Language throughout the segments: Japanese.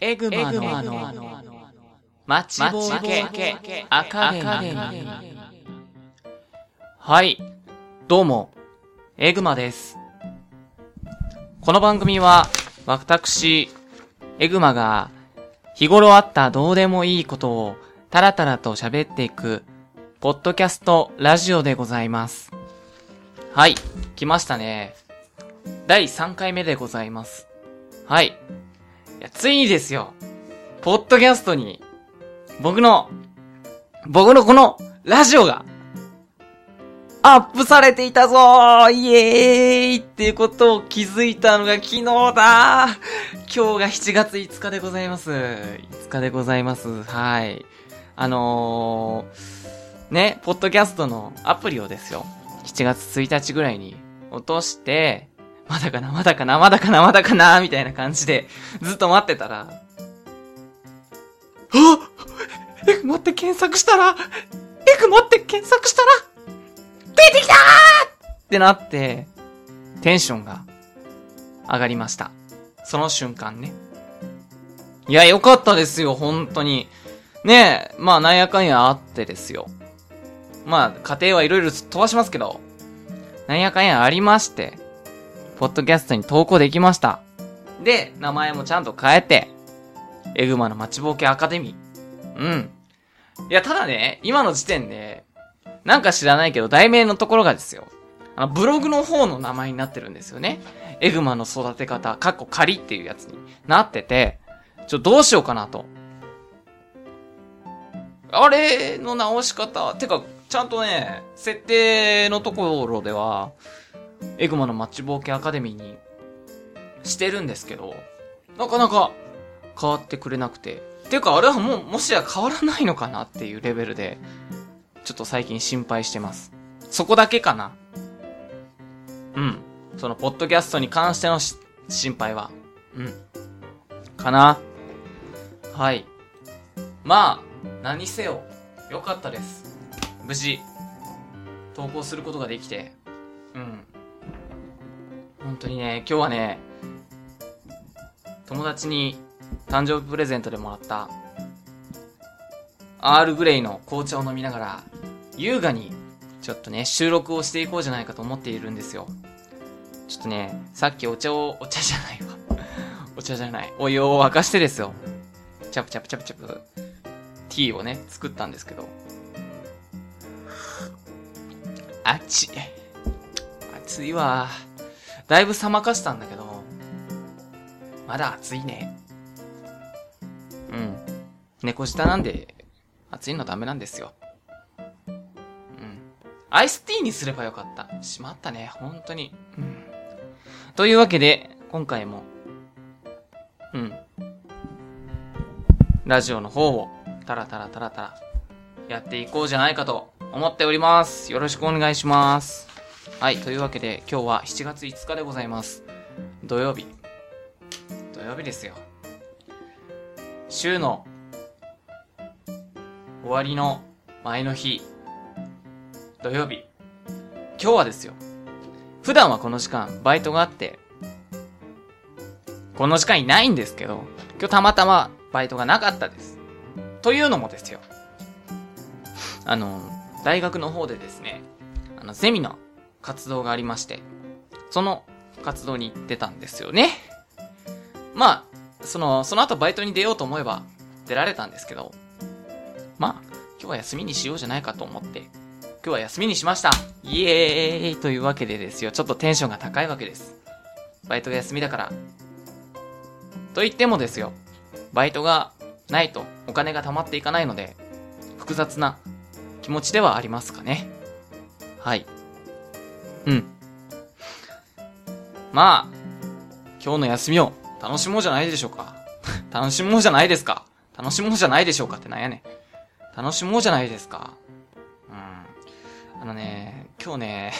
エグマのあの待ちぼうけアカデミー。はい。どうも、エグマです。この番組は、私、エグマが、日頃あったどうでもいいことを、タラタラと喋っていく、ポッドキャストラジオでございます。はい。来ましたね。第3回目でございます。はい。いや、ついにですよ。ポッドキャストに、僕の、僕のこの、ラジオが、アップされていたぞーイエーイっていうことを気づいたのが昨日だー今日が7月5日でございます。5日でございます。はい。あのー、ね、ポッドキャストのアプリをですよ。7月1日ぐらいに落として、まだかな、まだかな、まだかな、まだかな、みたいな感じで、ずっと待ってたら、あエグマって検索したら、エグマって検索したら、出てきたーってなって、テンションが上がりました。その瞬間ね。いや、よかったですよ、本当に。ねえ、まあ、なんやかんやあってですよ。まあ、家庭はいろいろ飛ばしますけど、なんやかんやありまして、ポッドキャストに投稿できました。で、名前もちゃんと変えて、エグマの待ちぼうけアカデミー。うん。いや、ただね、今の時点で、なんか知らないけど、題名のところがですよ。あの、ブログの方の名前になってるんですよね。エグマの育て方、かっこ仮っていうやつになってて、ちょ、どうしようかなと。あれの直し方、てか、ちゃんとね、設定のところでは、エグマのマッチ冒険アカデミーにしてるんですけど、なかなか変わってくれなくて。ていうか、あれはもう、もしや変わらないのかなっていうレベルで、ちょっと最近心配してます。そこだけかな。うん。その、ポッドキャストに関してのし心配は。うん。かな。はい。まあ、何せよ、よかったです。無事、投稿することができて。本当にね、今日はね、友達に誕生日プレゼントでもらった、アールグレイの紅茶を飲みながら、優雅に、ちょっとね、収録をしていこうじゃないかと思っているんですよ。ちょっとね、さっきお茶を、お茶じゃないわ。お茶じゃない。お湯を沸かしてですよ。チャプチャプチャプチャプ、ティーをね、作ったんですけど。あっち。暑いわ。だいぶ冷まかしたんだけど、まだ暑いね。うん。猫舌なんで、暑いのダメなんですよ。うん。アイスティーにすればよかった。しまったね、本当に。うん。というわけで、今回も、うん。ラジオの方を、タラタラタラタラ、やっていこうじゃないかと思っております。よろしくお願いします。はい、というわけで、今日は7月5日でございます。土曜日。土曜日ですよ。週の終わりの前の日、土曜日。今日はですよ。普段はこの時間、バイトがあって、この時間いないんですけど、今日たまたまバイトがなかったです。というのもですよ。あの、大学の方でですね、あの、ゼミの活動がありまして、その活動に行ってたんですよね。まあ、その、その後バイトに出ようと思えば出られたんですけど、まあ、今日は休みにしようじゃないかと思って、今日は休みにしましたイエーイというわけでですよ、ちょっとテンションが高いわけです。バイトが休みだから。と言ってもですよ、バイトがないとお金が貯まっていかないので、複雑な気持ちではありますかね。はい。うん。まあ、今日の休みを楽しもうじゃないでしょうか。楽しもうじゃないですか。楽しもうじゃないでしょうかってなんやねん。楽しもうじゃないですか。うん。あのね、今日ね、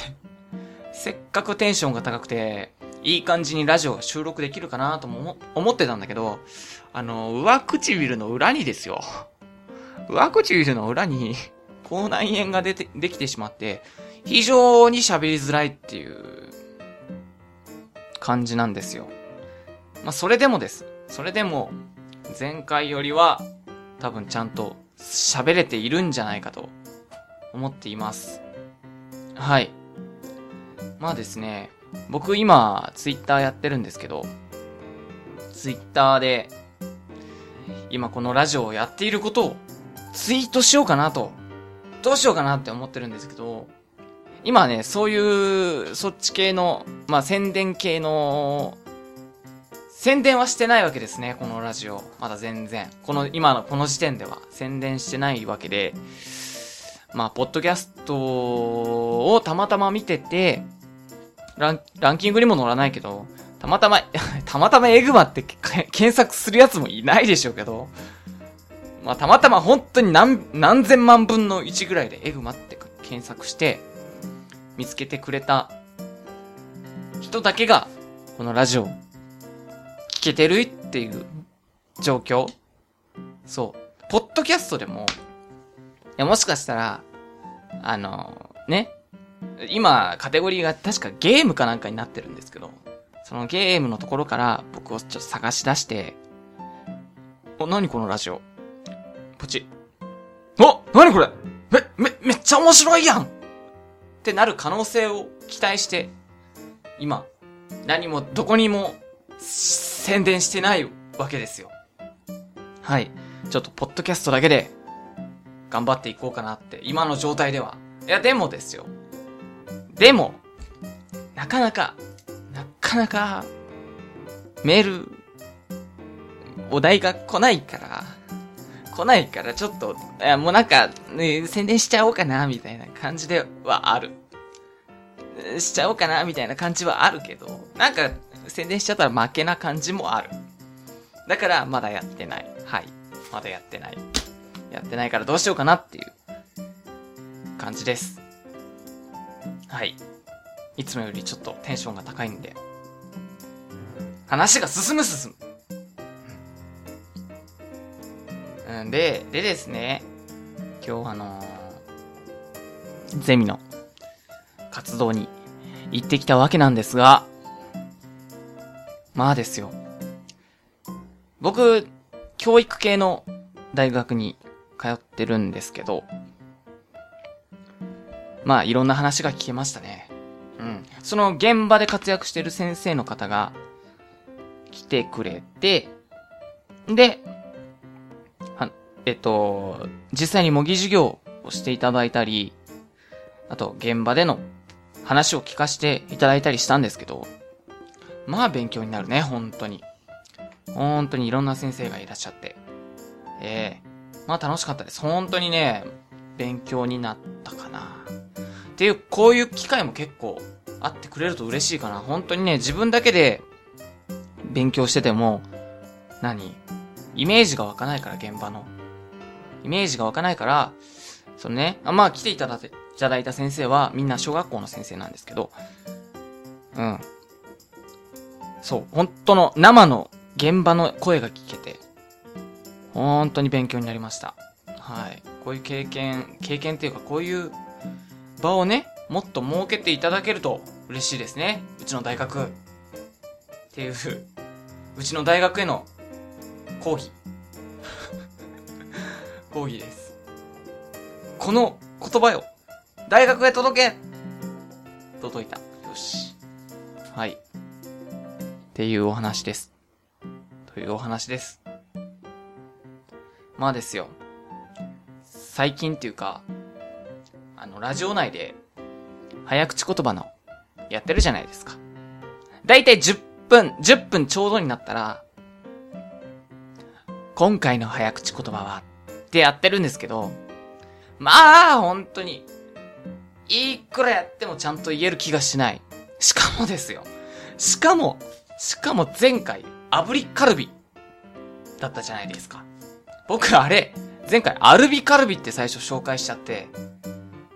せっかくテンションが高くて、いい感じにラジオが収録できるかなとも思思ってたんだけど、あの、上唇の裏にですよ。上唇の裏に、口内炎が出て、できてしまって、非常に喋りづらいっていう、感じなんですよ。まあ、それでもです。それでも、前回よりは多分ちゃんと喋れているんじゃないかと思っています。はい。まあですね、僕今ツイッターやってるんですけど、ツイッターで今このラジオをやっていることをツイートしようかなと、どうしようかなって思ってるんですけど、今ね、そういう、そっち系の、まあ宣伝系の宣伝はしてないわけですね、このラジオ。まだ全然。この、今のこの時点では宣伝してないわけで、まあ、ポッドキャストをたまたま見てて、ラン、ランキングにも載らないけど、たまたま、たまたまエグマって 検索するやつもいないでしょうけど、まあ、たまたま本当に何、何千万分の1ぐらいでエグマって検索して、見つけてくれた人だけが、このラジオ聞けてるっていう状況そう。ポッドキャストでも、いや、もしかしたら、あの、ね。今、カテゴリーが確かゲームかなんかになってるんですけど、そのゲームのところから僕をちょっと探し出して、お、何このラジオ？ポチ。お何これ？め、め、めっちゃ面白いやんってなる可能性を期待して、今、何もどこにも宣伝してないわけですよ。はい。ちょっと、ポッドキャストだけで、頑張っていこうかなって、今の状態では。いや、でもですよ。でも、なかなか、なかなか、メール、お題が来ないから、来ないから、ちょっと、いや、もうなんか、ね、宣伝しちゃおうかな、みたいな感じではある。しちゃおうかな、みたいな感じはあるけど、なんか、宣伝しちゃったら負けな感じもある。だから、まだやってない。はい。まだやってない。やってないからどうしようかなっていう感じです。はい。いつもよりちょっとテンションが高いんで。話が進む進む。うんで、でですね、今日あのーゼミの活動に行ってきたわけなんですが、まあですよ。僕、教育系の大学に通ってるんですけど、まあいろんな話が聞けましたね。うん。その現場で活躍してる先生の方が来てくれて、で、えっと、実際に模擬授業をしていただいたり、あと現場での話を聞かせていただいたりしたんですけど、まあ勉強になるね、本当に。本当にいろんな先生がいらっしゃって。ええまあ楽しかったです。本当にね、勉強になったかな。っていう、こういう機会も結構あってくれると嬉しいかな。本当にね、自分だけで勉強してても、何？イメージが湧かないから、現場の。イメージが湧かないから、そのね、あまあ来ていただい、ただいた先生はみんな小学校の先生なんですけど、うん。そう、本当の生の現場の声が聞けて、本当に勉強になりました。はい。こういう経験、経験っていうかこういう場をね、もっと設けていただけると嬉しいですね。うちの大学。っていう、うちの大学への講義。講義です。この言葉よ、大学へ届け届いた。よし。はい。っていうお話です。というお話です。まあですよ。最近っていうか、あの、ラジオ内で、早口言葉の、やってるじゃないですか。だいたい10分、10分ちょうどになったら、今回の早口言葉は、ってやってるんですけど、まあ、本当に、いくらやってもちゃんと言える気がしない。しかもですよ。しかも、しかも前回、炙りカルビ、だったじゃないですか。僕あれ、前回アルビカルビって最初紹介しちゃって、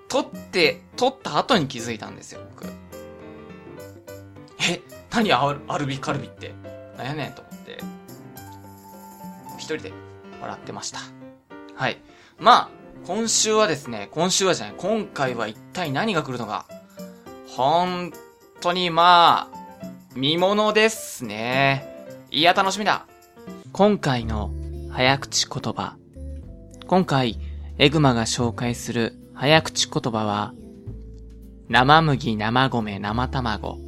撮って、撮った後に気づいたんですよ、僕。え、何アルアルビカルビって。なんやねんと思って。一人で笑ってました。はい。まあ、今週はですね、今週はじゃない、今回は一体何が来るのか。本当にまあ、見物ですね。いや、楽しみだ。今回の早口言葉。今回、エグマが紹介する早口言葉は、生麦、生米、生卵。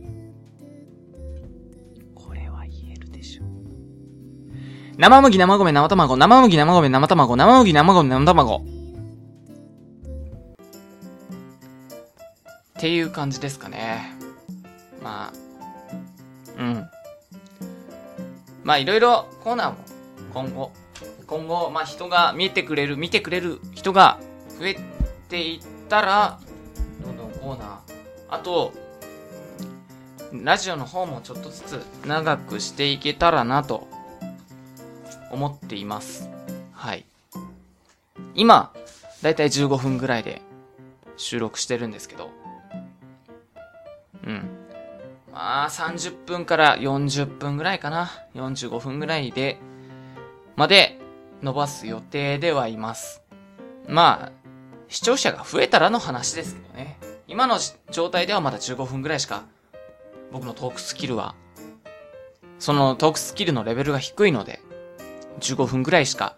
生麦、生米、生卵、生麦、生米、生卵、生麦、生米、生卵。っていう感じですかね。まあ、うん。まあいろいろコーナーも今後、今後、まあ人が見てくれる、見てくれる人が増えていったら、どんどんコーナー。あと、ラジオの方もちょっとずつ長くしていけたらなと思っています。はい。今、だいたい15分ぐらいで収録してるんですけど、うん。まあ、30分から40分ぐらいかな。45分ぐらいで、まで伸ばす予定ではいます。まあ、視聴者が増えたらの話ですけどね。今の状態ではまだ15分ぐらいしか、僕のトークスキルは、そのトークスキルのレベルが低いので、15分ぐらいしか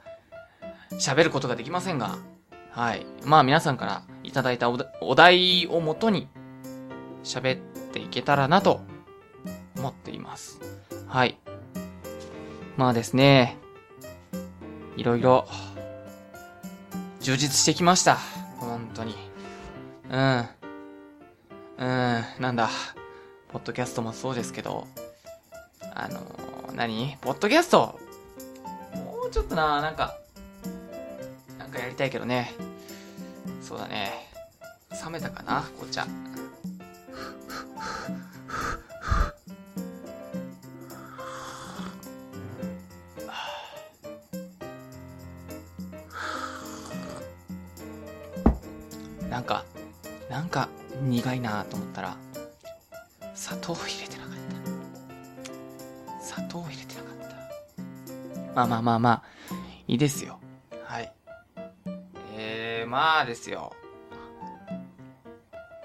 喋ることができませんが、はい。まあ皆さんからいただいたお題をもとに喋っていけたらなと思っています。はい。まあですね、いろいろ充実してきました。本当に。うん。うん、なんだ。ポッドキャストもそうですけど、あのー、何？ポッドキャストちょっとな、なんか、なんかやりたいけどね。そうだね。冷めたかな紅茶。なんか、なんか苦いなと思ったら、砂糖まあまあまあまあ、いいですよ。はい。えー、まあですよ。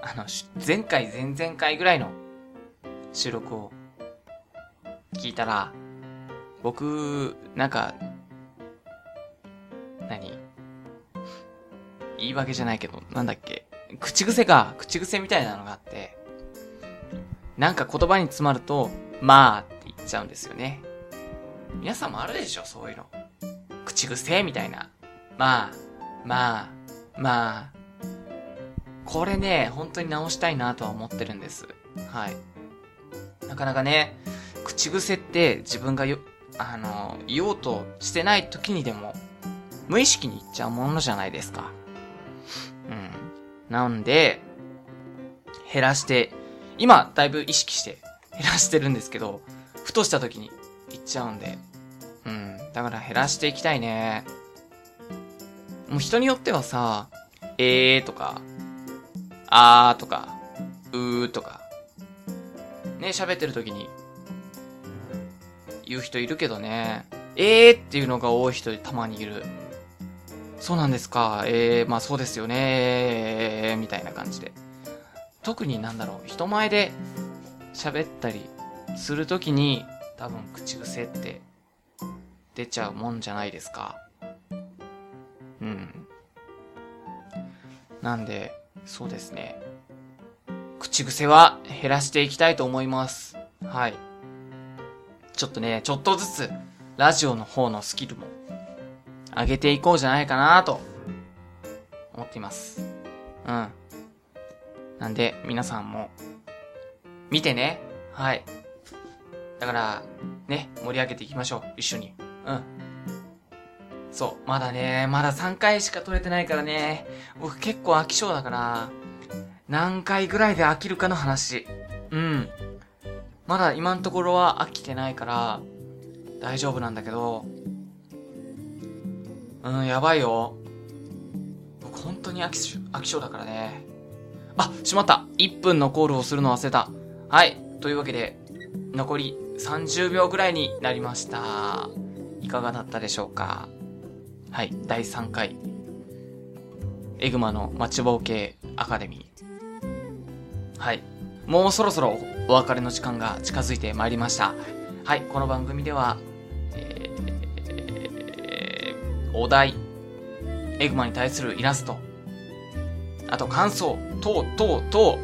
あの、前回、前々回ぐらいの収録を聞いたら、僕、なんか、何言い訳じゃないけど、なんだっけ。口癖か。口癖みたいなのがあって、なんか言葉に詰まると、まあって言っちゃうんですよね。皆さんもあるでしょ、そういうの。口癖みたいな。まあ、まあ、まあ。これね、本当に直したいなとは思ってるんです。はい。なかなかね、口癖って自分がよ、あの、言おうとしてない時にでも、無意識に言っちゃうものじゃないですか。うん。なんで、減らして、今、だいぶ意識して減らしてるんですけど、ふとした時に言っちゃうんで。うん。だから減らしていきたいね。もう人によってはさ、えーとか、あーとか、うーとか、ね、喋ってる時に、言う人いるけどね、えーっていうのが多い人たまにいる。そうなんですか。えー、まあそうですよね。えー、みたいな感じで。特になんだろう、人前で喋ったりするときに、多分口癖って出ちゃうもんじゃないですか。うん。なんで、そうですね。口癖は減らしていきたいと思います。はい。ちょっとね、ちょっとずつ、ラジオの方のスキルも上げていこうじゃないかなと思っています。うん。なんで、皆さんも、見てね。はい。だから、ね、盛り上げていきましょう。一緒に。うん。そう。まだね、まだ3回しか撮れてないからね。僕結構飽き性だから、何回ぐらいで飽きるかの話。うん。まだ今のところは飽きてないから、大丈夫なんだけど、うん、やばいよ。僕本当に飽き飽き性だからね。あ、しまった !1 分のコールをするの忘れた。はい。というわけで、残り30秒ぐらいになりました。いかがだったでしょうか？はい。第3回。エグマの待ちぼうけアカデミー。はい。もうそろそろお別れの時間が近づいてまいりました。はい。この番組では、えーお題、エグマに対するイラスト、あと感想、等々等、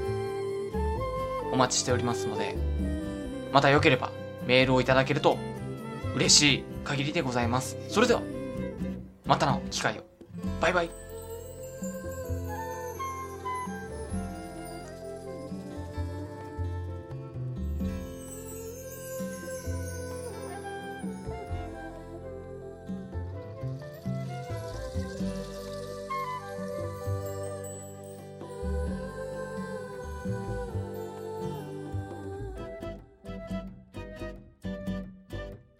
お待ちしておりますので、また良ければメールをいただけると嬉しい限りでございます。それでは、またの機会を。バイバイ。